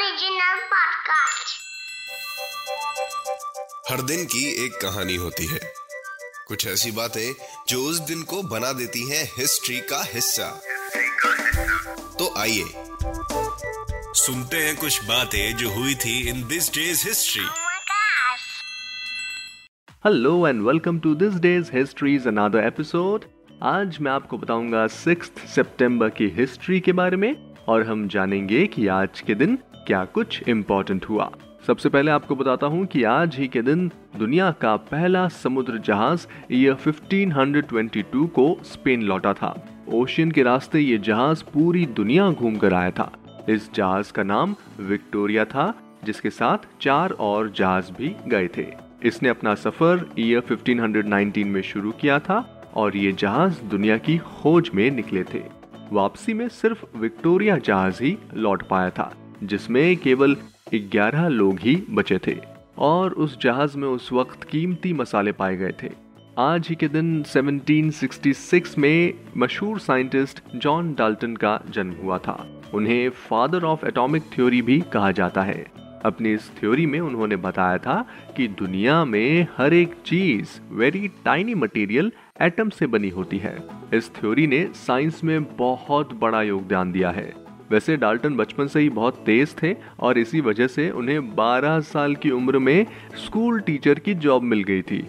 Original podcast. हर दिन की एक कहानी होती है कुछ ऐसी बातें जो उस दिन को बना देती हैं हिस्ट्री का हिस्सा तो आइए सुनते हैं कुछ बातें जो हुई थी in this day's history! Hello and welcome to this day's history's another episode आज मैं आपको बताऊँगा सिक्स सितंबर की हिस्ट्री के बारे में और हम जानेंगे कि आज के दिन क्या कुछ इम्पोर्टेंट हुआ। सबसे पहले आपको बताता हूँ कि आज ही के दिन दुनिया का पहला समुद्र जहाज़ ईयर 1522 को स्पेन लौटा था। ओशियन के रास्ते ये जहाज़ पूरी दुनिया घूम कर आया था। इस जहाज़ का नाम विक्टोरिया था, जिसके साथ चार और जहाज़ भी गए थे। इसने अपना सफ़र ईयर 1519 में शुरू किया था और ये जहाज़ दुनिया की खोज में निकले थे। वापसी में सिर्फ़ विक्टोरिया जहाज़ ही लौट पाया था। जिसमें केवल 11 लोग ही बचे थे और उस जहाज़ में उस वक्त कीमती मसाले पाए गए थे। आज ही के दिन 1766 में मशहूर साइंटिस्ट जॉन डाल्टन का जन्म हुआ था। उन्हें फादर ऑफ़ एटॉमिक थ्योरी भी कहा जाता है। अपनी इस थ्योरी में उन्होंने बताया था कि दुनिया में हर एक चीज़ वेरी टाइनी मटेरियल एटम से बनी होती है। इस थ्योरी ने साइंस में बहुत बड़ा योगदान दिया है। वैसे डाल्टन बचपन से ही बहुत तेज थे और इसी वजह से उन्हें 12 साल की उम्र में स्कूल टीचर की जॉब मिल गई थी।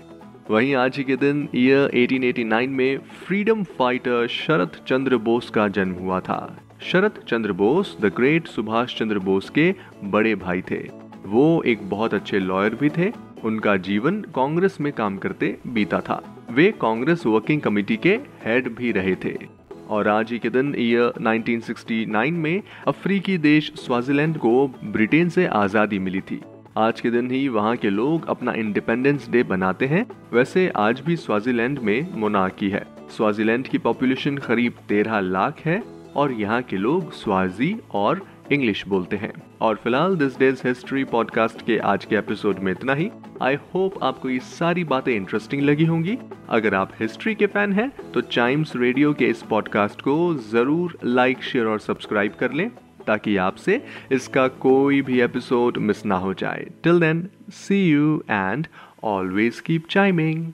वहीं आज ही के दिन ईयर 1889 में फ्रीडम फाइटर शरद चंद्र बोस का जन्म हुआ था। शरद चंद्र बोस द ग्रेट सुभाष चंद्र बोस के बड़े भाई थे। वो एक बहुत अच्छे लॉयर भी थे। उनका जीवन कांग्रेस में काम करते बीता था। वे कांग्रेस वर्किंग कमेटी के हेड भी रहे थे। और आज ही के दिन ईयर 1969 में अफ्रीकी देश स्वाजीलैंड को ब्रिटेन से आज़ादी मिली थी। आज के दिन ही वहाँ के लोग अपना इंडिपेंडेंस डे बनाते हैं। वैसे आज भी स्वाजीलैंड में मोनाकी है। स्वाजीलैंड की पॉपुलेशन करीब तेरह लाख है और यहाँ के लोग स्वाजी और इंग्लिश बोलते हैं। और फ़िलहाल दिस डेज़ हिस्ट्री पॉडकास्ट के आज के एपिसोड में इतना ही। आई होप आपको ये सारी बातें इंटरेस्टिंग लगी होंगी। अगर आप हिस्ट्री के फ़ैन हैं तो चाइम्स रेडियो के इस पॉडकास्ट को ज़रूर लाइक शेयर और सब्सक्राइब कर लें, ताकि आपसे इसका कोई भी एपिसोड मिस ना हो जाए। Till then see you and always keep chiming